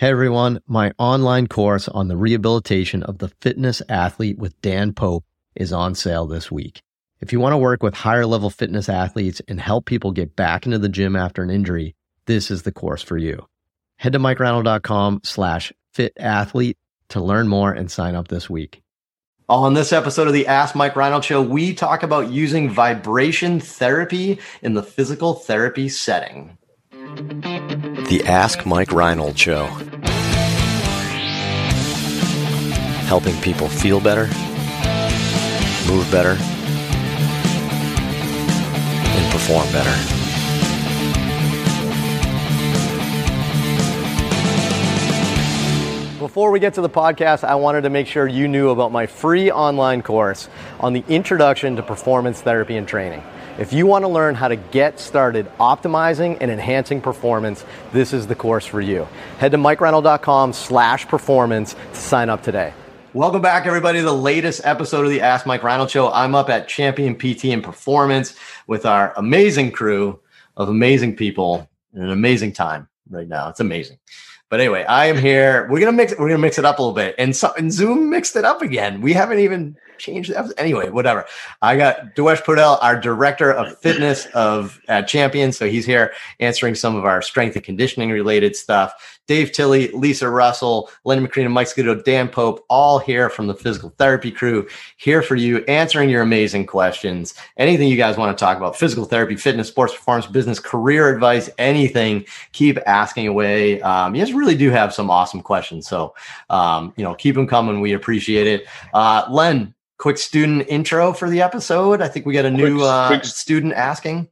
Hey everyone, my online course on the rehabilitation of the fitness athlete with Dan Pope is on sale this week. If you want to work with higher level fitness athletes and help people get back into the gym after an injury, this is the course for you. Head to mikereinold.com slash fit athlete to learn more and sign up this week. On this episode of the Ask Mike Reinold Show, we talk about using vibration therapy in the physical therapy setting. The Ask Mike Reinold Show. Helping people feel better, move better, and perform better. Before we get to the podcast, I wanted to make sure you knew about my free online course on the introduction to performance therapy and training. If you want to learn how to get started optimizing and enhancing performance, this is the course for you. Head to mikereinold.com slash performance to sign up today. Welcome back, everybody, to the latest episode of the Ask Mike Reinold Show. I'm up at Champion PT and Performance with our amazing crew of amazing people an amazing time right now. It's amazing. But anyway, I am here. We're gonna mix. We're gonna mix it up a little bit, and, so, and Zoom mixed it up again. We haven't even changed that. Anyway, whatever. I got Dewesh Podell, our director of fitness of at Champion. So he's here answering some of our strength and conditioning related stuff. Dave Tilley, Lisa Russell, Lenny Macrina, Mike Scudo, Dan Pope, all here from the physical therapy crew, here for you, answering your amazing questions. Anything you guys want to talk about, physical therapy, fitness, sports performance, business, career advice, anything, keep asking away. Um, you guys really do have some awesome questions. So, um, you know, keep them coming. We appreciate it. Uh, Len, quick student intro for the episode. I think we got a new quick, uh, quick. student asking.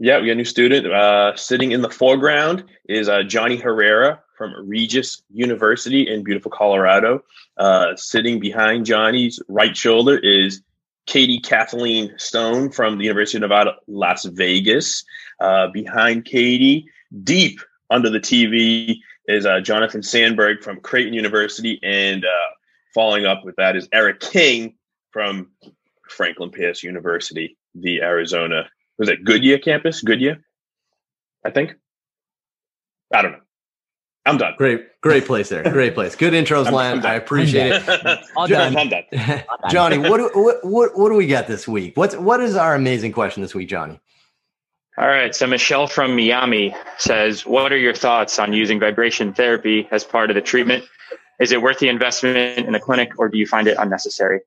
Yeah, we got a new student. Uh, sitting in the foreground is uh, Johnny Herrera from Regis University in beautiful Colorado. Uh, sitting behind Johnny's right shoulder is Katie Kathleen Stone from the University of Nevada, Las Vegas. Uh, behind Katie, deep under the TV, is uh, Jonathan Sandberg from Creighton University. And uh, following up with that is Eric King from Franklin Pierce University, the Arizona was it Goodyear campus? Goodyear, I think. I don't know. I'm done. Great, great place there. Great place. Good intros, Len. I appreciate it. I'm done. I'm done. Johnny, what, what what what do we got this week? What's what is our amazing question this week, Johnny? All right. So Michelle from Miami says, "What are your thoughts on using vibration therapy as part of the treatment? Is it worth the investment in a clinic, or do you find it unnecessary?"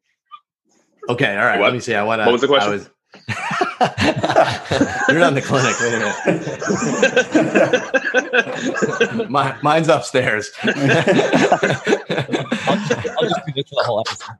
Okay. All right. What? Let me see. I want to. What was the question? You're not in the clinic. Wait a minute. My, mine's upstairs. I'll just, do this for the whole episode.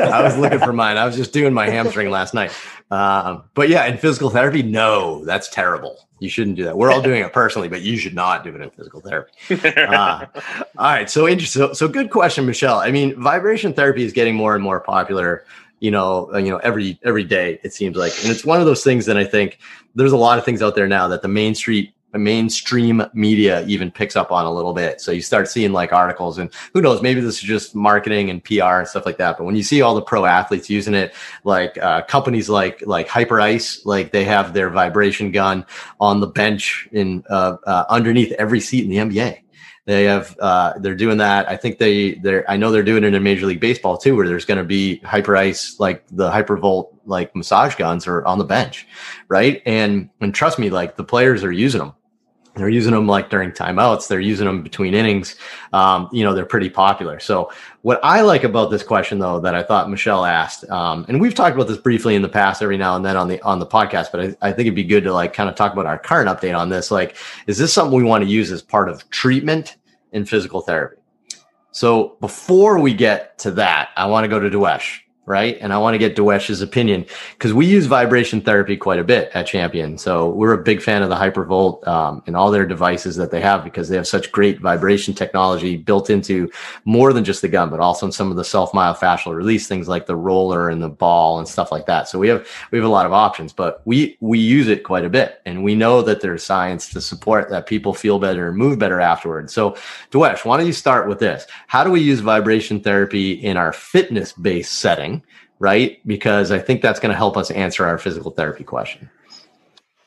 I was looking for mine. I was just doing my hamstring last night. Um, but yeah, in physical therapy, no, that's terrible. You shouldn't do that. We're all doing it personally, but you should not do it in physical therapy. Uh, all right. So interesting. So, so good question, Michelle. I mean, vibration therapy is getting more and more popular you know, uh, you know, every every day it seems like, and it's one of those things that I think there's a lot of things out there now that the main street mainstream media even picks up on a little bit. So you start seeing like articles and who knows, maybe this is just marketing and PR and stuff like that. But when you see all the pro athletes using it, like uh, companies like like Hyperice like they have their vibration gun on the bench in uh, uh, underneath every seat in the NBA. They have uh, they're doing that. I think they they're I know they're doing it in Major League Baseball too, where there's going to be Hyperice like the Hypervolt like massage guns are on the bench, right? And and trust me, like the players are using them. They're using them like during timeouts. They're using them between innings. Um, you know, they're pretty popular. So what I like about this question though, that I thought Michelle asked, um, and we've talked about this briefly in the past every now and then on the, on the podcast, but I, I think it'd be good to like kind of talk about our current update on this. Like, is this something we want to use as part of treatment in physical therapy. So before we get to that, I want to go to Dewesh right? And I want to get Dewesh's opinion because we use vibration therapy quite a bit at Champion. So we're a big fan of the Hypervolt um, and all their devices that they have because they have such great vibration technology built into more than just the gun, but also in some of the self myofascial release things like the roller and the ball and stuff like that. So we have we have a lot of options, but we we use it quite a bit, and we know that there's science to support that people feel better and move better afterwards. So Dewesh, why don't you start with this? How do we use vibration therapy in our fitness based setting? Right? Because I think that's going to help us answer our physical therapy question.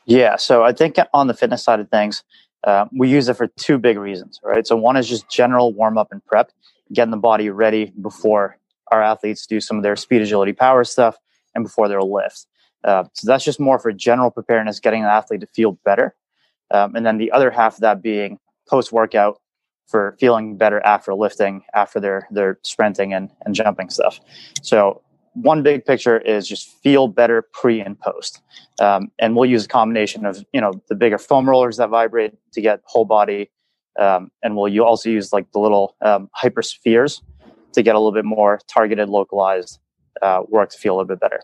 Yeah. So I think on the fitness side of things, uh, we use it for two big reasons, right? So one is just general warm up and prep, getting the body ready before our athletes do some of their speed, agility, power stuff, and before their lift. Uh, so that's just more for general preparedness, getting an athlete to feel better. Um, and then the other half of that being post workout for feeling better after lifting, after their their sprinting and, and jumping stuff. So one big picture is just feel better pre and post. Um, and we'll use a combination of, you know, the bigger foam rollers that vibrate to get whole body. Um, and we'll you also use like the little um, hyperspheres to get a little bit more targeted, localized uh, work to feel a little bit better.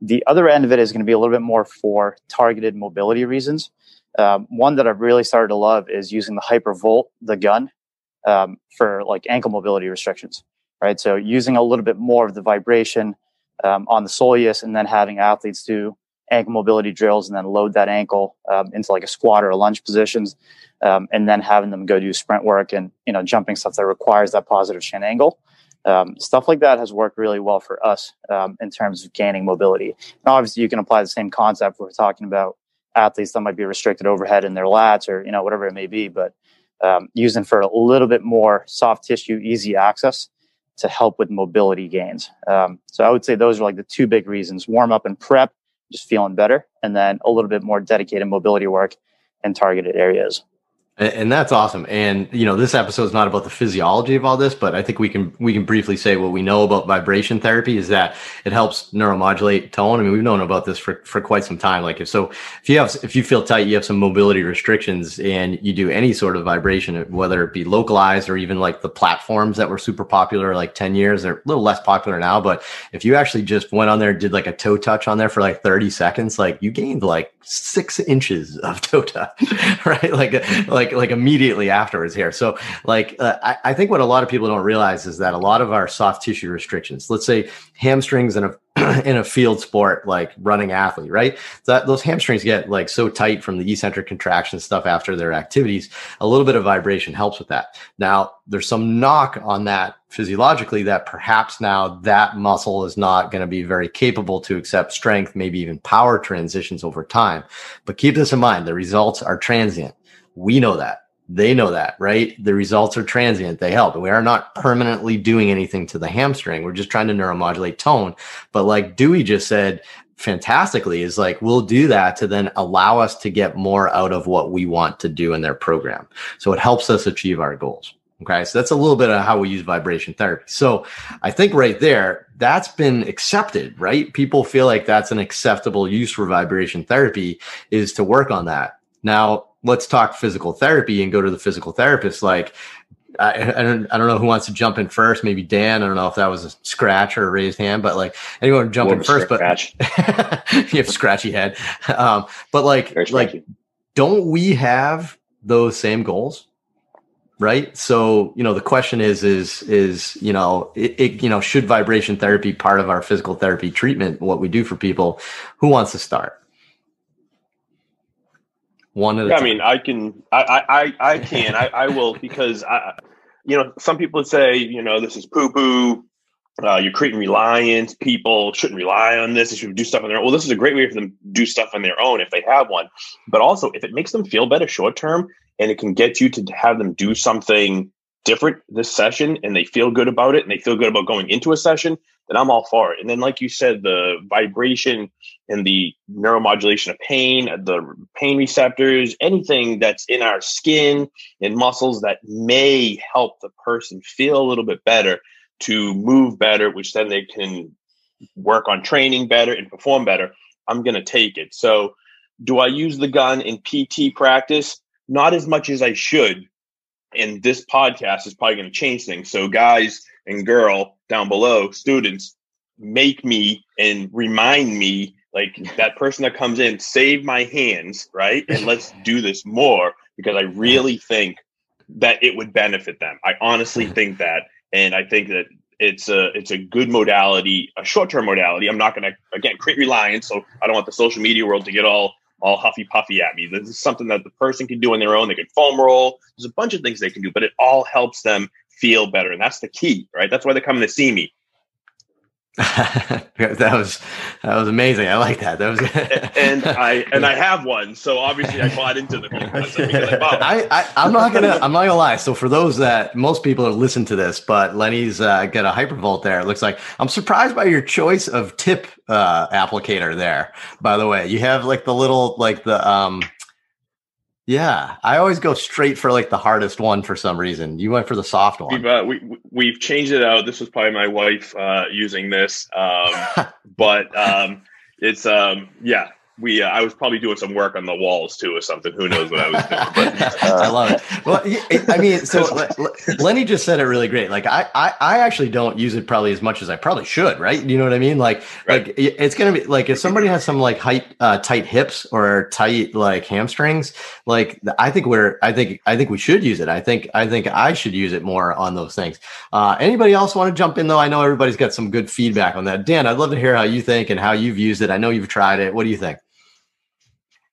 The other end of it is going to be a little bit more for targeted mobility reasons. Um, one that I've really started to love is using the Hypervolt, the gun, um, for like ankle mobility restrictions, right? So using a little bit more of the vibration um, on the soleus and then having athletes do ankle mobility drills and then load that ankle um, into like a squat or a lunge positions um, and then having them go do sprint work and you know jumping stuff that requires that positive shin angle um, stuff like that has worked really well for us um, in terms of gaining mobility and obviously you can apply the same concept we're talking about athletes that might be restricted overhead in their lats or you know whatever it may be but um, using for a little bit more soft tissue easy access to help with mobility gains. Um, so I would say those are like the two big reasons: warm up and prep, just feeling better, and then a little bit more dedicated mobility work in targeted areas. And that's awesome. And you know, this episode is not about the physiology of all this, but I think we can we can briefly say what we know about vibration therapy is that it helps neuromodulate tone. I mean, we've known about this for, for quite some time. Like if so, if you have if you feel tight, you have some mobility restrictions, and you do any sort of vibration, whether it be localized or even like the platforms that were super popular like ten years, they're a little less popular now. But if you actually just went on there, and did like a toe touch on there for like thirty seconds, like you gained like six inches of toe touch, right? Like like like like immediately afterwards here. So like uh, I, I think what a lot of people don't realize is that a lot of our soft tissue restrictions, let's say hamstrings and a in a field sport like running athlete, right? That those hamstrings get like so tight from the eccentric contraction stuff after their activities. A little bit of vibration helps with that. Now, there's some knock on that physiologically that perhaps now that muscle is not going to be very capable to accept strength, maybe even power transitions over time. But keep this in mind: the results are transient. We know that. They know that, right? The results are transient. They help. We are not permanently doing anything to the hamstring. We're just trying to neuromodulate tone. But like Dewey just said, fantastically is like we'll do that to then allow us to get more out of what we want to do in their program. So it helps us achieve our goals. Okay. So that's a little bit of how we use vibration therapy. So I think right there, that's been accepted, right? People feel like that's an acceptable use for vibration therapy is to work on that. Now, let's talk physical therapy and go to the physical therapist. Like, I, I, don't, I don't know who wants to jump in first. Maybe Dan. I don't know if that was a scratch or a raised hand, but like anyone jump in first. But you have scratchy head. Um, but like, like, don't we have those same goals? Right. So, you know, the question is, is, is, you know, it, it, you know, should vibration therapy part of our physical therapy treatment, what we do for people? Who wants to start? One at yeah, I mean, I can, I, I, I can, I, I will, because I, you know, some people would say, you know, this is poo poo. Uh, you're creating reliance. People shouldn't rely on this. They should do stuff on their own. Well, this is a great way for them to do stuff on their own if they have one. But also, if it makes them feel better short term and it can get you to have them do something different this session and they feel good about it and they feel good about going into a session, then I'm all for it. And then, like you said, the vibration and the neuromodulation of pain, the pain receptors, anything that's in our skin and muscles that may help the person feel a little bit better to move better, which then they can work on training better and perform better. I'm going to take it. So, do I use the gun in PT practice? Not as much as I should. And this podcast is probably going to change things. So, guys and girl down below, students, make me and remind me like that person that comes in, save my hands, right? And let's do this more because I really think that it would benefit them. I honestly think that. And I think that it's a it's a good modality, a short term modality. I'm not going to again create reliance, so I don't want the social media world to get all all huffy puffy at me. This is something that the person can do on their own. They can foam roll. There's a bunch of things they can do, but it all helps them feel better. And that's the key, right? That's why they're coming to see me. that was that was amazing. I like that. That was and I and I have one, so obviously I bought into the I, I I'm not gonna I'm not gonna lie. So for those that most people have listened to this, but Lenny's uh, got a hypervolt there. It looks like I'm surprised by your choice of tip uh, applicator there. By the way, you have like the little like the um yeah, I always go straight for like the hardest one for some reason. You went for the soft one. We've, uh, we, we've changed it out. This was probably my wife uh, using this, um, but um, it's um, yeah we uh, I was probably doing some work on the walls too or something. Who knows what I was doing? But, uh, I love it. Well, I mean, so Lenny just said it really great. Like I, I, I actually don't use it probably as much as I probably should. Right? You know what I mean? Like, right. like it's gonna be like if somebody has some like height, uh, tight hips or tight like hamstrings, like I think we're, I think, I think we should use it. I think, I think I should use it more on those things. Uh, anybody else want to jump in though? I know everybody's got some good feedback on that. Dan, I'd love to hear how you think and how you've used it. I know you've tried it. What do you think?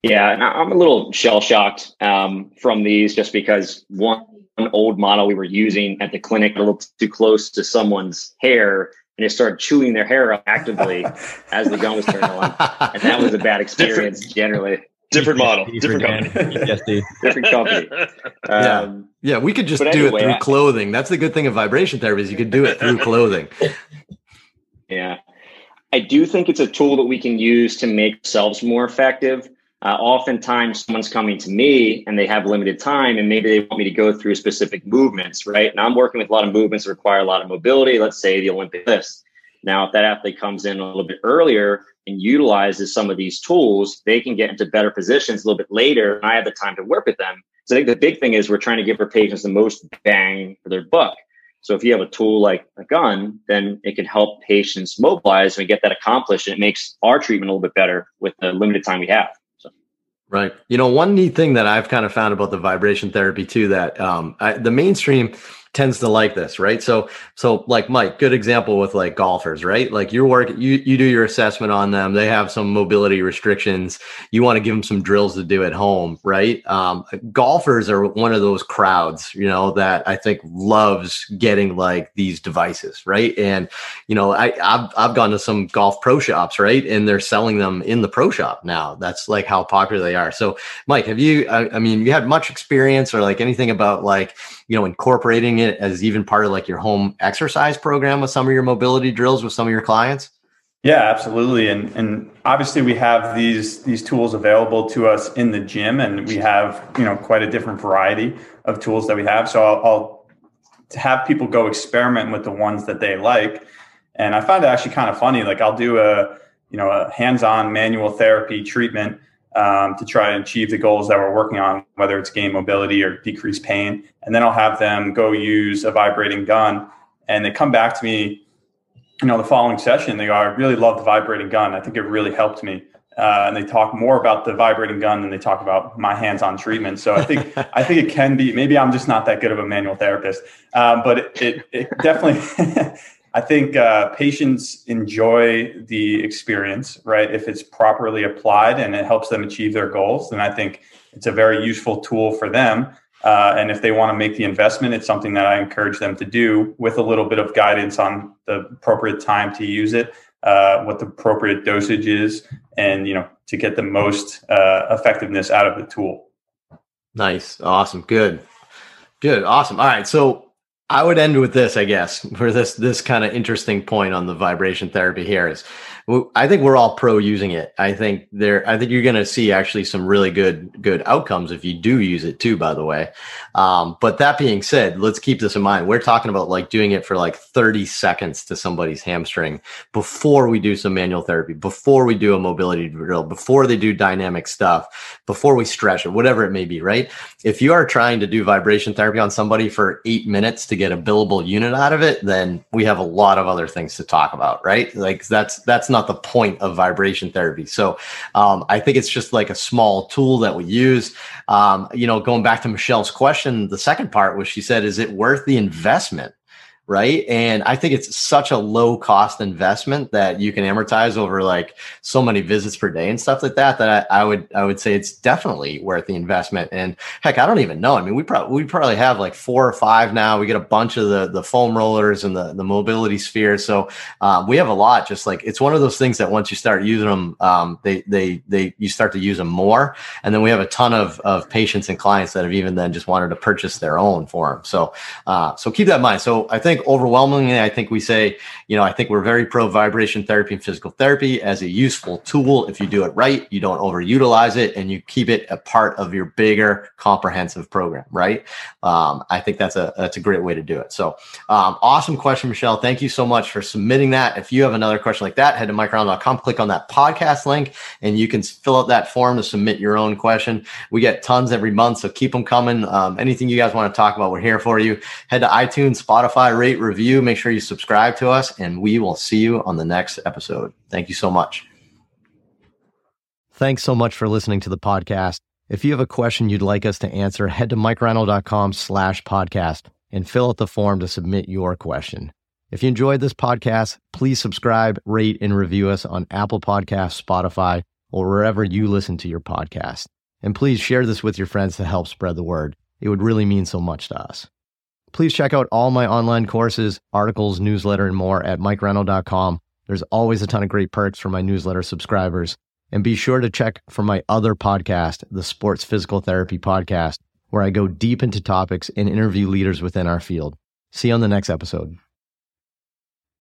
Yeah, and I'm a little shell shocked um, from these just because one, one old model we were using at the clinic a little too close to someone's hair and it started chewing their hair up actively as the gun was turned on. And that was a bad experience different, generally. Different model, different company. different company. Um, yeah. yeah, we could just do anyway, it through I, clothing. That's the good thing of vibration therapy is you can do it through clothing. Yeah. I do think it's a tool that we can use to make ourselves more effective. Uh, oftentimes, someone's coming to me and they have limited time, and maybe they want me to go through specific movements, right? And I'm working with a lot of movements that require a lot of mobility. Let's say the Olympic lifts. Now, if that athlete comes in a little bit earlier and utilizes some of these tools, they can get into better positions a little bit later. And I have the time to work with them. So I think the big thing is we're trying to give our patients the most bang for their buck. So if you have a tool like a gun, then it can help patients mobilize and get that accomplished. And it makes our treatment a little bit better with the limited time we have. Right. You know, one neat thing that I've kind of found about the vibration therapy too that um, I, the mainstream tends to like this, right? So, so like Mike, good example with like golfers, right? Like you work, you you do your assessment on them. They have some mobility restrictions. You want to give them some drills to do at home, right? Um, golfers are one of those crowds, you know, that I think loves getting like these devices, right? And you know, I I've I've gone to some golf pro shops, right? And they're selling them in the pro shop now. That's like how popular they are. So, Mike, have you? I, I mean, you had much experience or like anything about like you know incorporating it as even part of like your home exercise program with some of your mobility drills with some of your clients? Yeah, absolutely. And and obviously we have these these tools available to us in the gym and we have, you know, quite a different variety of tools that we have. So I'll, I'll have people go experiment with the ones that they like. And I find it actually kind of funny. Like I'll do a, you know, a hands-on manual therapy treatment um, to try and achieve the goals that we're working on, whether it's gain mobility or decrease pain. And then I'll have them go use a vibrating gun. And they come back to me, you know, the following session. They go, I really love the vibrating gun. I think it really helped me. Uh, and they talk more about the vibrating gun than they talk about my hands-on treatment. So I think I think it can be. Maybe I'm just not that good of a manual therapist, um, but it, it, it definitely I think uh, patients enjoy the experience, right? If it's properly applied and it helps them achieve their goals, then I think it's a very useful tool for them. Uh, and if they want to make the investment, it's something that I encourage them to do with a little bit of guidance on the appropriate time to use it, uh, what the appropriate dosage is, and you know to get the most uh, effectiveness out of the tool. Nice, awesome, good, good, awesome. All right, so I would end with this, I guess, for this this kind of interesting point on the vibration therapy here is I think we're all pro using it. I think there, I think you're going to see actually some really good, good outcomes if you do use it too, by the way. Um, but that being said, let's keep this in mind. We're talking about like doing it for like 30 seconds to somebody's hamstring before we do some manual therapy, before we do a mobility drill, before they do dynamic stuff, before we stretch it, whatever it may be, right? If you are trying to do vibration therapy on somebody for eight minutes to get a billable unit out of it, then we have a lot of other things to talk about, right? Like that's, that's not the point of vibration therapy. So um, I think it's just like a small tool that we use. Um, you know, going back to Michelle's question, the second part was she said, "Is it worth the investment?" Right? And I think it's such a low cost investment that you can amortize over like so many visits per day and stuff like that. That I, I would I would say it's definitely worth the investment. And heck, I don't even know. I mean, we probably we probably have like four or five now. We get a bunch of the the foam rollers and the the mobility sphere. So um, we have a lot. Just like it's one of those things that once you start using them, um, they they they you start to use them more. And then we have a ton of of patients and clients that have even then just wanted to purchase their own for them. So uh, so keep that in mind. So I think overwhelmingly, I think we say, you know, I think we're very pro vibration therapy and physical therapy as a useful tool. If you do it right, you don't overutilize it and you keep it a part of your bigger comprehensive program, right? Um, I think that's a, that's a great way to do it. So um, awesome question, Michelle. Thank you so much for submitting that. If you have another question like that, head to mikereinold.com, click on that podcast link and you can fill out that form to submit your own question. We get tons every month, so keep them coming. Um, anything you guys want to talk about, we're here for you. Head to iTunes, Spotify, rate, review. Make sure you subscribe to us, and we will see you on the next episode. Thank you so much. Thanks so much for listening to the podcast. If you have a question you'd like us to answer, head to mikereinold.com slash podcast and fill out the form to submit your question. If you enjoyed this podcast, please subscribe, rate, and review us on Apple Podcasts, Spotify, or wherever you listen to your podcast. And please share this with your friends to help spread the word. It would really mean so much to us. Please check out all my online courses, articles, newsletter, and more at mikereinold.com. There's always a ton of great perks for my newsletter subscribers. And be sure to check for my other podcast, the Sports Physical Therapy Podcast, where I go deep into topics and interview leaders within our field. See you on the next episode.